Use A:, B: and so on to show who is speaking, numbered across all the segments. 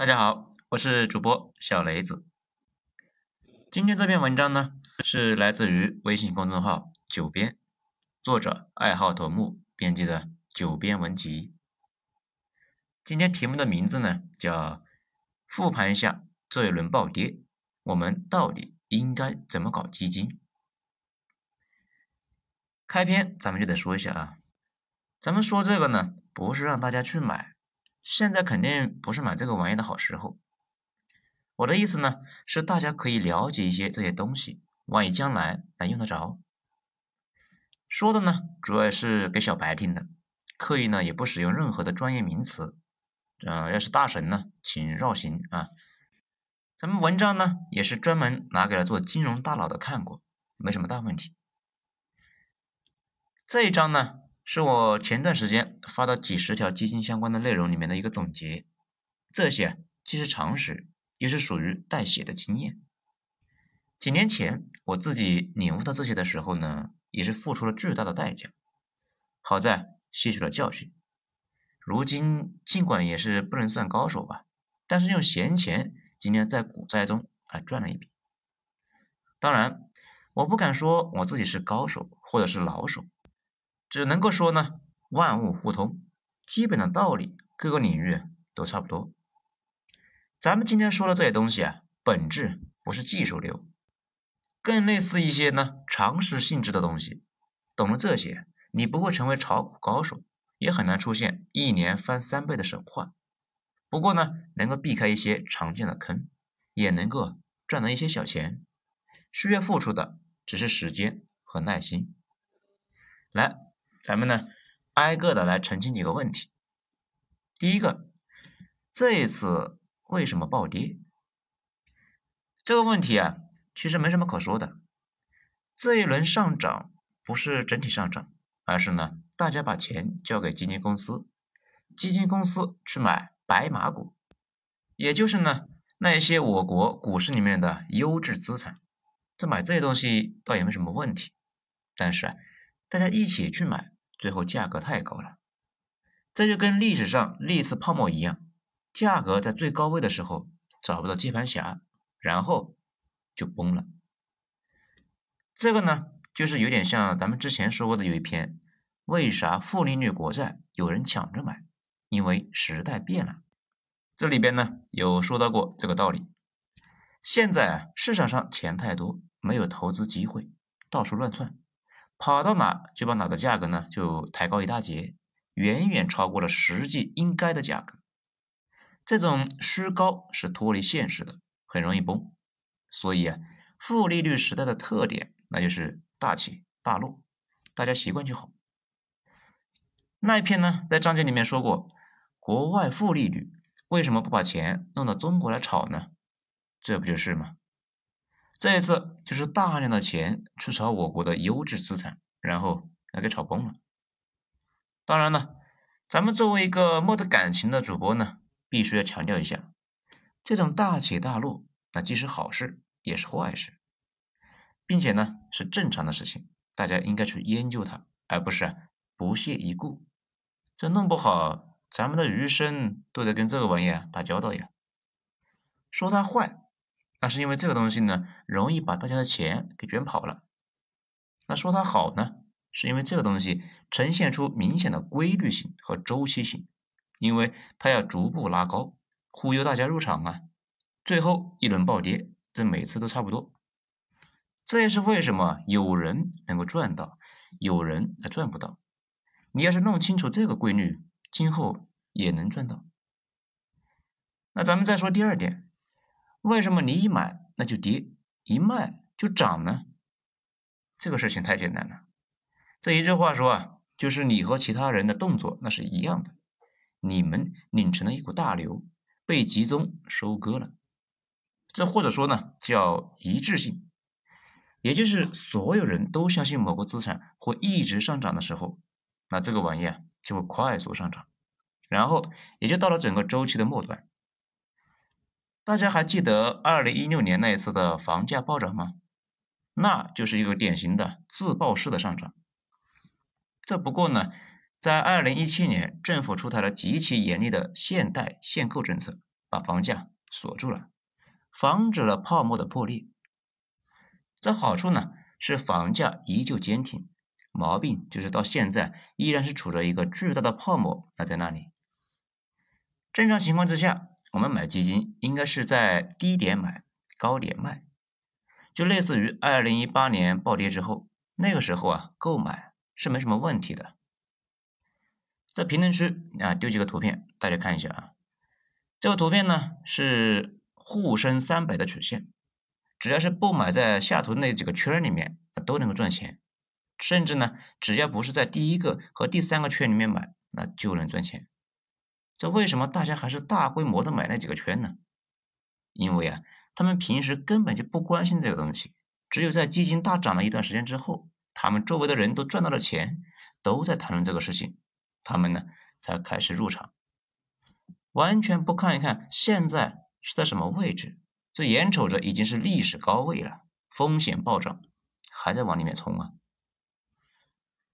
A: 大家好，我是主播小雷子。今天这篇文章呢，是来自于微信公众号“九编”，作者爱好头目编辑的《九编文集》。今天题目的名字呢，叫“复盘一下这一轮暴跌，我们到底应该怎么搞基金？”开篇咱们就得说一下啊，咱们说这个呢，不是让大家去买。现在肯定不是买这个玩意的好时候。我的意思呢，是大家可以了解一些这些东西，万一将来能用得着。说的呢，主要是给小白听的，刻意呢也不使用任何的专业名词。呃，要是大神呢，请绕行啊。咱们文章呢，也是专门拿给了做金融大佬的看过，没什么大问题。这一章呢。是我前段时间发的几十条基金相关的内容里面的一个总结，这些既是常识，又是属于带血的经验。几年前我自己领悟到这些的时候呢，也是付出了巨大的代价，好在吸取了教训。如今尽管也是不能算高手吧，但是用闲钱今天在股灾中还赚了一笔。当然，我不敢说我自己是高手或者是老手。只能够说呢，万物互通，基本的道理各个领域都差不多。咱们今天说的这些东西啊，本质不是技术流，更类似一些呢常识性质的东西。懂了这些，你不会成为炒股高手，也很难出现一年翻三倍的神话。不过呢，能够避开一些常见的坑，也能够赚到一些小钱。需要付出的只是时间和耐心。来。咱们呢，挨个的来澄清几个问题。第一个，这一次为什么暴跌？这个问题啊，其实没什么可说的。这一轮上涨不是整体上涨，而是呢，大家把钱交给基金公司，基金公司去买白马股，也就是呢，那一些我国股市里面的优质资产。这买这些东西倒也没什么问题，但是啊。大家一起去买，最后价格太高了，这就跟历史上历次泡沫一样，价格在最高位的时候找不到接盘侠，然后就崩了。这个呢，就是有点像咱们之前说过的有一篇，为啥负利率国债有人抢着买？因为时代变了。这里边呢有说到过这个道理。现在啊，市场上钱太多，没有投资机会，到处乱窜。跑到哪就把哪的价格呢就抬高一大截，远远超过了实际应该的价格。这种虚高是脱离现实的，很容易崩。所以啊，负利率时代的特点那就是大起大落，大家习惯就好。那一篇呢，在章节里面说过，国外负利率为什么不把钱弄到中国来炒呢？这不就是吗？这一次就是大量的钱去炒我国的优质资产，然后来给炒崩了。当然了，咱们作为一个没得感情的主播呢，必须要强调一下，这种大起大落，那既是好事也是坏事，并且呢是正常的事情，大家应该去研究它，而不是不屑一顾。这弄不好，咱们的余生都得跟这个玩意儿打交道呀。说它坏。那是因为这个东西呢，容易把大家的钱给卷跑了。那说它好呢，是因为这个东西呈现出明显的规律性和周期性，因为它要逐步拉高，忽悠大家入场啊。最后一轮暴跌，这每次都差不多。这也是为什么有人能够赚到，有人还赚不到。你要是弄清楚这个规律，今后也能赚到。那咱们再说第二点。为什么你一买那就跌，一卖就涨呢？这个事情太简单了。这一句话说啊，就是你和其他人的动作那是一样的，你们拧成了一股大流，被集中收割了。这或者说呢叫一致性，也就是所有人都相信某个资产会一直上涨的时候，那这个玩意啊就会快速上涨，然后也就到了整个周期的末端。大家还记得二零一六年那一次的房价暴涨吗？那就是一个典型的自爆式的上涨。这不过呢，在二零一七年政府出台了极其严厉的限贷限购政策，把房价锁住了，防止了泡沫的破裂。这好处呢是房价依旧坚挺，毛病就是到现在依然是处着一个巨大的泡沫那在那里。正常情况之下，我们买基金应该是在低点买，高点卖，就类似于二零一八年暴跌之后，那个时候啊购买是没什么问题的。在评论区啊丢几个图片，大家看一下啊。这个图片呢是沪深三百的曲线。只要是不买在下图那几个圈里面，那都能够赚钱。甚至呢，只要不是在第一个和第三个圈里面买，那就能赚钱。这为什么大家还是大规模的买那几个圈呢？因为啊，他们平时根本就不关心这个东西，只有在基金大涨了一段时间之后，他们周围的人都赚到了钱，都在谈论这个事情，他们呢才开始入场，完全不看一看现在是在什么位置。这眼瞅着已经是历史高位了，风险暴涨，还在往里面冲啊！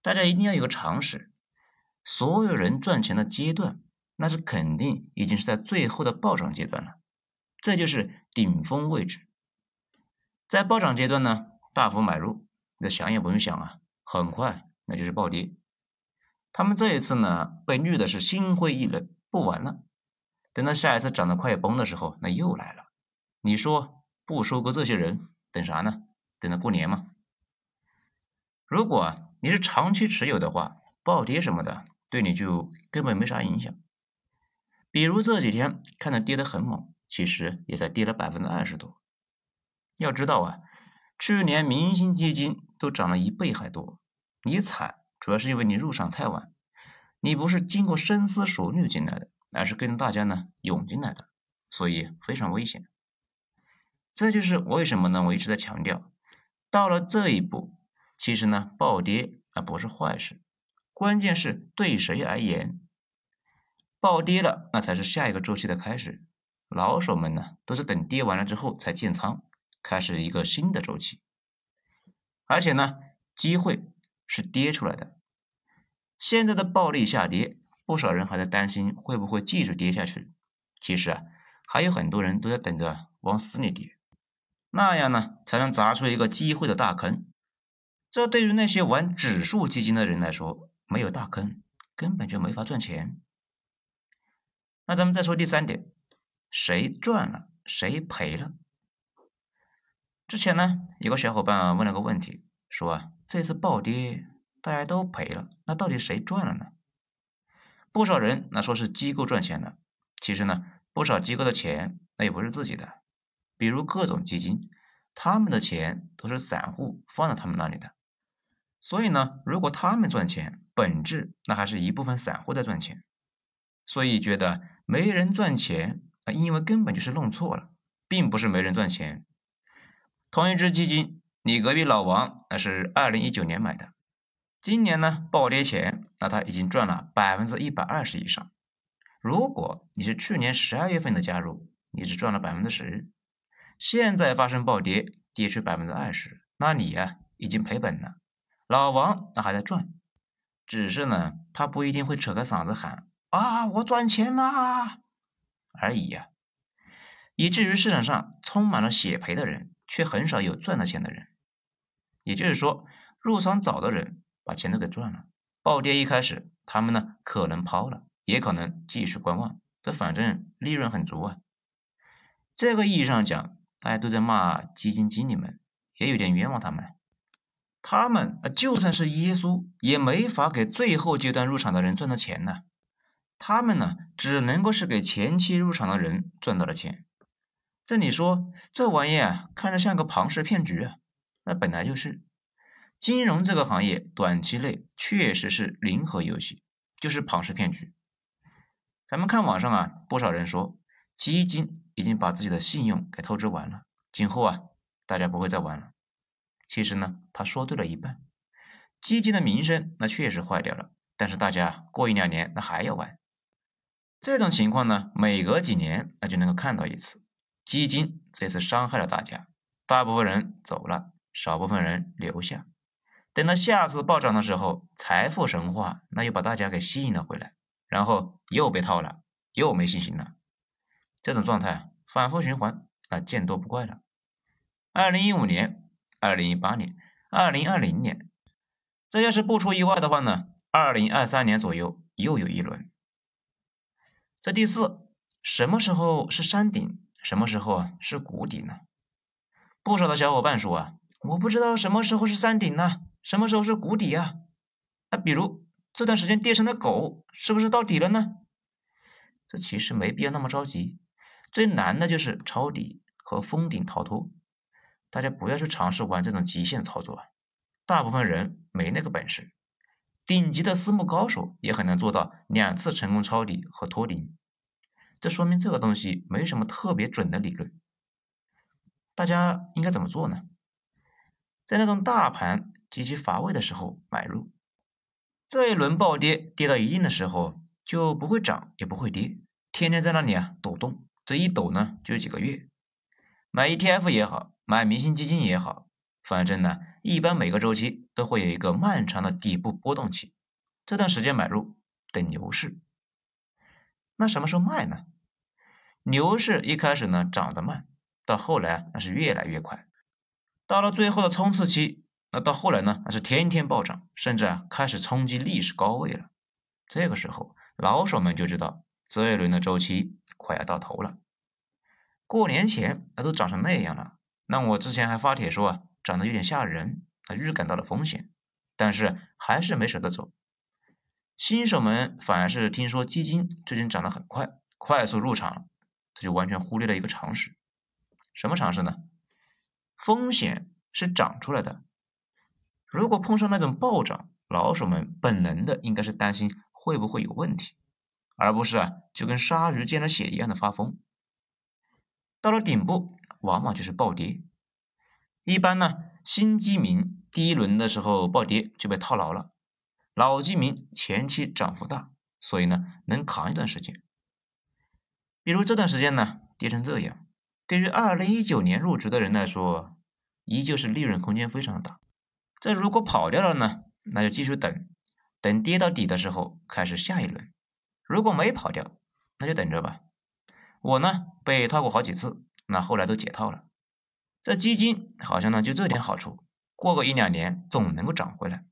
A: 大家一定要有个常识：所有人赚钱的阶段，那是肯定已经是在最后的暴涨阶段了，这就是顶峰位置。在暴涨阶段呢，大幅买入，那想也不用想啊，很快那就是暴跌。他们这一次呢，被绿的是心灰意冷，不玩了。等到下一次涨得快崩的时候，那又来了。你说不收割这些人，等啥呢？等着过年吗？如果你是长期持有的话，暴跌什么的对你就根本没啥影响。比如这几天看着跌得很猛，其实也才跌了百分之二十多。要知道啊，去年明星基金都涨了一倍还多。你惨，主要是因为你入场太晚，你不是经过深思熟虑进来的，而是跟着大家呢涌进来的，所以非常危险。这就是为什么呢？我一直在强调，到了这一步，其实呢，暴跌啊不是坏事，关键是对谁而言，暴跌了那才是下一个周期的开始。老手们呢，都是等跌完了之后才建仓，开始一个新的周期。而且呢，机会是跌出来的。现在的暴力下跌，不少人还在担心会不会继续跌下去。其实啊，还有很多人都在等着往死里跌。那样呢，才能砸出一个机会的大坑。这对于那些玩指数基金的人来说，没有大坑，根本就没法赚钱。那咱们再说第三点，谁赚了，谁赔了？之前呢，有个小伙伴问了个问题，说，这次暴跌大家都赔了，那到底谁赚了呢？不少人那说是机构赚钱了，其实呢，不少机构的钱那也不是自己的。比如各种基金，他们的钱都是散户放在他们那里的，所以呢，如果他们赚钱，本质那还是一部分散户在赚钱，所以觉得没人赚钱啊，因为根本就是弄错了，并不是没人赚钱。同一只基金，你隔壁老王那是二零一九年买的，今年呢暴跌前，那他已经赚了百分之一百二十以上。如果你是去年十二月份的加入，你只赚了百分之十。现在发生暴跌，跌去百分之二十，那你呀已经赔本了。老王那还在赚，只是呢他不一定会扯开嗓子喊啊我赚钱啦而已呀，以至于市场上充满了血赔的人，却很少有赚到钱的人。也就是说，入场早的人把钱都给赚了，暴跌一开始他们呢可能抛了，也可能继续观望，这反正利润很足啊。这个意义上讲。大家都在骂基金经理们，也有点冤枉他们。他们啊就算是耶稣，也没法给最后阶段入场的人赚到钱呢。他们呢，只能够是给前期入场的人赚到了钱。这你说，这玩意啊，看着像个庞氏骗局啊？那本来就是。金融这个行业，短期内确实是零和游戏，就是庞氏骗局。咱们看网上啊，不少人说基金。已经把自己的信用给透支完了，今后啊，大家不会再玩了。其实呢，他说对了一半，基金的名声那确实坏掉了，但是大家过一两年那还要玩。这种情况呢，每隔几年那就能够看到一次。基金这次伤害了大家，大部分人走了，少部分人留下。等到下次暴涨的时候，财富神话那又把大家给吸引了回来，然后又被套了，又没信心了。这种状态反复循环，那见多不怪了。二零一五年、二零一八年、二零二零年，这要是不出意外的话呢，二零二三年左右又有一轮。这第四，什么时候是山顶，什么时候啊是谷底呢？不少的小伙伴说啊，我不知道什么时候是山顶呢，什么时候是谷底啊？啊，比如这段时间跌成的狗，是不是到底了呢？这其实没必要那么着急，最难的就是抄底和封顶逃脱。大家不要去尝试玩这种极限操作，大部分人没那个本事。顶级的私募高手也很难做到两次成功抄底和脱顶，这说明这个东西没什么特别准的理论。大家应该怎么做呢？在那种大盘极其乏味的时候买入，这一轮暴跌跌到一定的时候就不会涨也不会跌，天天在那里啊抖动，这一抖呢就是几个月。买 ETF 也好，买明星基金也好，反正呢。一般每个周期都会有一个漫长的底部波动期，这段时间买入等牛市。那什么时候卖呢？牛市一开始呢涨得慢，到后来那是越来越快，到了最后的冲刺期，那到后来呢那是天天暴涨，甚至啊开始冲击历史高位了。这个时候老手们就知道这一轮的周期快要到头了。过年前那都涨成那样了，那我之前还发帖说啊。涨得有点吓人，他预感到了风险，但是还是没舍得走。新手们反而是听说基金最近涨得很快，快速入场，他就完全忽略了一个常识。什么常识呢？风险是涨出来的。如果碰上那种暴涨，老手们本能的应该是担心会不会有问题，而不是啊就跟鲨鱼见了血一样的发疯。到了顶部，往往就是暴跌。一般呢，新基民第一轮的时候暴跌就被套牢了，老基民前期涨幅大，所以呢能扛一段时间。比如这段时间呢跌成这样，对于二零一九年入职的人来说，依旧是利润空间非常的大。这如果跑掉了呢，那就继续等，等跌到底的时候开始下一轮。如果没跑掉，那就等着吧。我呢被套过好几次，那后来都解套了。这基金好像呢就这点好处，过个一两年总能够涨回来。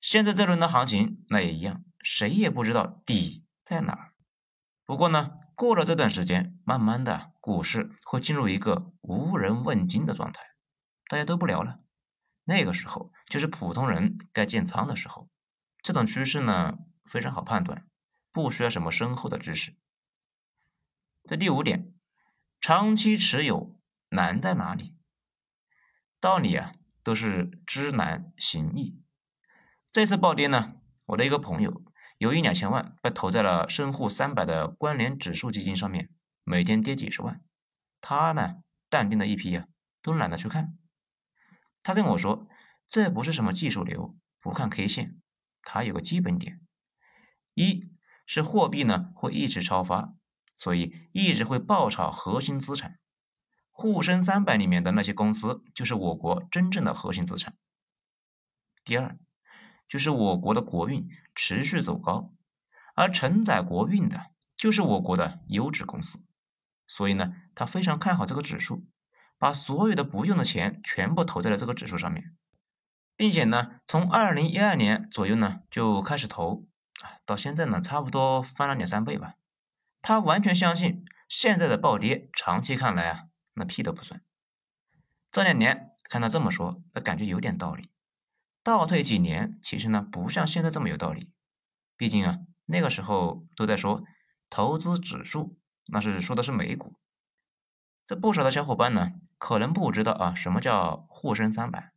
A: 现在这轮的行情那也一样，谁也不知道底在哪儿。不过呢，过了这段时间，慢慢的股市会进入一个无人问津的状态，大家都不聊了。那个时候就是普通人该建仓的时候。这种趋势呢非常好判断，不需要什么深厚的知识。这第五点，长期持有。难在哪里？道理啊，都是知难行易。这次暴跌呢，我的一个朋友有一两千万被投在了深沪三百的关联指数基金上面，每天跌几十万。他呢，淡定的一批啊，都懒得去看。他跟我说，这不是什么技术流，不看 K 线。他有个基本点，一是货币呢会一直超发，所以一直会爆炒核心资产。沪深三百里面的那些公司，就是我国真正的核心资产。第二，就是我国的国运持续走高，而承载国运的，就是我国的优质公司。所以呢，他非常看好这个指数，把所有的不用的钱全部投在了这个指数上面，并且呢，从二零一二年左右呢就开始投，啊，到现在呢，差不多翻了两三倍吧。他完全相信现在的暴跌，长期看来啊。那屁都不算。这两年看他这么说，那感觉有点道理。倒退几年，其实呢不像现在这么有道理。毕竟啊，那个时候都在说投资指数，那是说的是美股。这不少的小伙伴呢，可能不知道啊，什么叫沪深三百？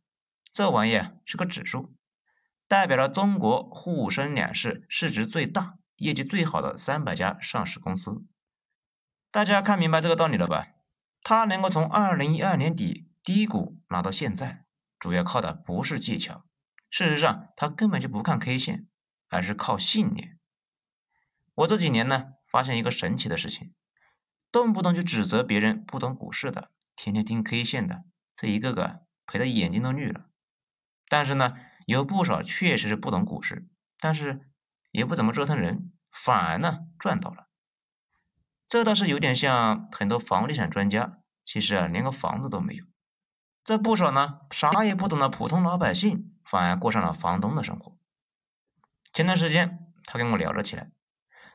A: 这玩意是个指数，代表了中国沪深两市市值最大、业绩最好的三百家上市公司。大家看明白这个道理了吧？他能够从二零一二年底低谷拿到现在，主要靠的不是技巧，事实上他根本就不看 K 线，而是靠信念。我这几年呢，发现一个神奇的事情，动不动就指责别人不懂股市的，天天听 K 线的，这一个个赔的眼睛都绿了。但是呢，有不少确实是不懂股市，但是也不怎么折腾人，反而呢赚到了。这倒是有点像很多房地产专家，其实啊连个房子都没有。这不少呢啥也不懂的普通老百姓，反而过上了房东的生活。前段时间他跟我聊了起来，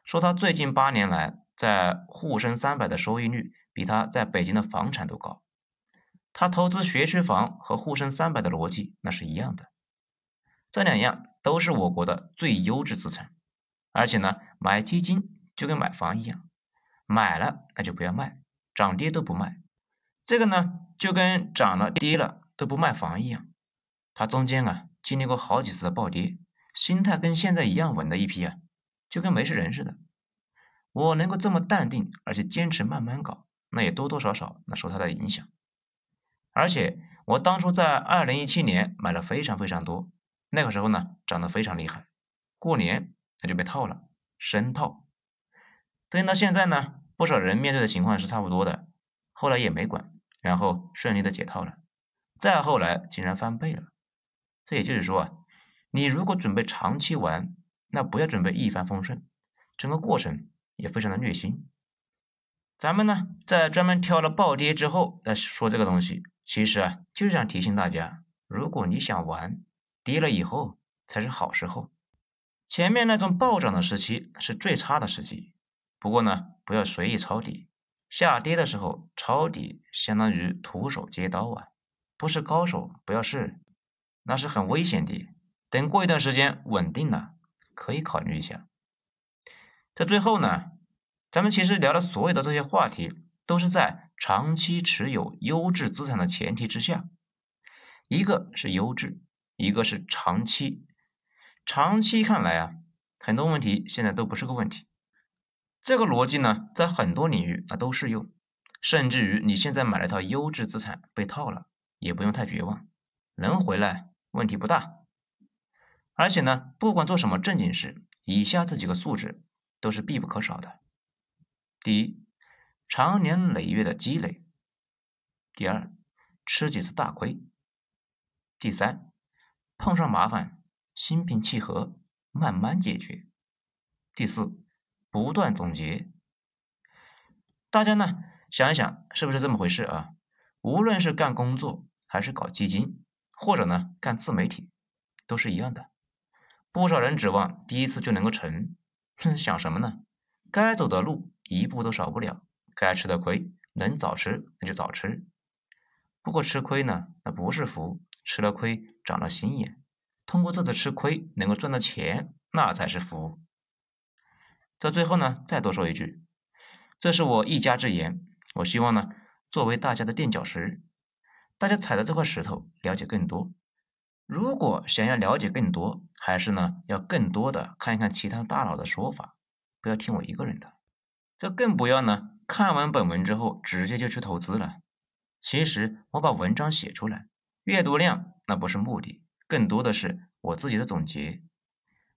A: 说他最近八年来在沪深三百的收益率比他在北京的房产都高。他投资学区房和沪深三百的逻辑那是一样的，这两样都是我国的最优质资产，而且呢，买基金就跟买房一样，买了那就不要卖，涨跌都不卖。这个呢，就跟涨了跌了都不卖房一样。它中间啊经历过好几次的暴跌，心态跟现在一样稳的一批啊，就跟没事人似的。我能够这么淡定，而且坚持慢慢搞，那也多多少少那受它的影响。而且我当初在二零一七年买了非常非常多，那个时候呢涨得非常厉害，过年那就被套了，深套。等到现在呢，不少人面对的情况是差不多的，后来也没管，然后顺利的解套了，再后来竟然翻倍了。这也就是说啊，你如果准备长期玩，那不要准备一帆风顺，整个过程也非常的虐心。咱们呢在专门挑了暴跌之后再说这个东西。其实啊，就是想提醒大家，如果你想玩，跌了以后才是好时候。前面那种暴涨的时期是最差的时机。不过呢，不要随意抄底。下跌的时候抄底，相当于徒手接刀啊！不是高手不要试，那是很危险的。等过一段时间稳定了，可以考虑一下。在最后呢，咱们其实聊的所有的这些话题，都是在。长期持有优质资产的前提之下，一个是优质，一个是长期。长期看来啊，很多问题现在都不是个问题。这个逻辑呢，在很多领域啊都适用。甚至于你现在买了套优质资产被套了，也不用太绝望，能回来问题不大。而且呢，不管做什么正经事，以下这几个素质都是必不可少的。第一。长年累月的积累。第二，吃几次大亏。第三，碰上麻烦，心平气和，慢慢解决。第四，不断总结。大家呢想一想，是不是这么回事啊？无论是干工作，还是搞基金，或者呢干自媒体，都是一样的。不少人指望第一次就能够成，哼，想什么呢？该走的路一步都少不了。该吃的亏，能早吃那就早吃。不过吃亏呢，那不是福，吃了亏长了心眼，通过这次吃亏能够赚到钱，那才是福。在最后呢，再多说一句，这是我一家之言。我希望呢，作为大家的垫脚石，大家踩着这块石头了解更多。如果想要了解更多，还是呢要更多的看一看其他大佬的说法，不要听我一个人的。这更不要呢。看完本文之后，直接就去投资了。其实我把文章写出来，阅读量那不是目的，更多的是我自己的总结。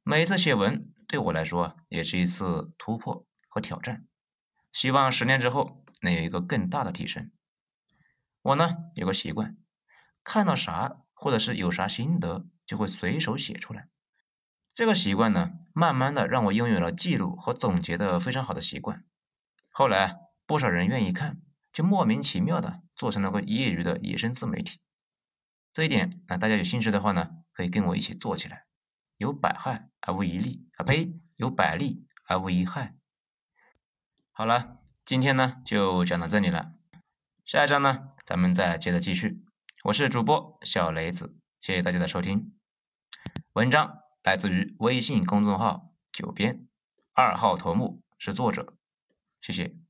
A: 每次写文对我来说也是一次突破和挑战。希望十年之后能有一个更大的提升。我呢有个习惯，看到啥或者是有啥心得，就会随手写出来。这个习惯呢，慢慢的让我拥有了记录和总结的非常好的习惯。后来。不少人愿意看，就莫名其妙的做成了个业余的野生自媒体。这一点啊，大家有兴趣的话呢，可以跟我一起做起来，有百害而无一利啊，呸，有百利而无一害。好了，今天呢就讲到这里了，下一章呢咱们再接着继续。我是主播小雷子，谢谢大家的收听。文章来自于微信公众号九编，二号头目是作者。谢谢。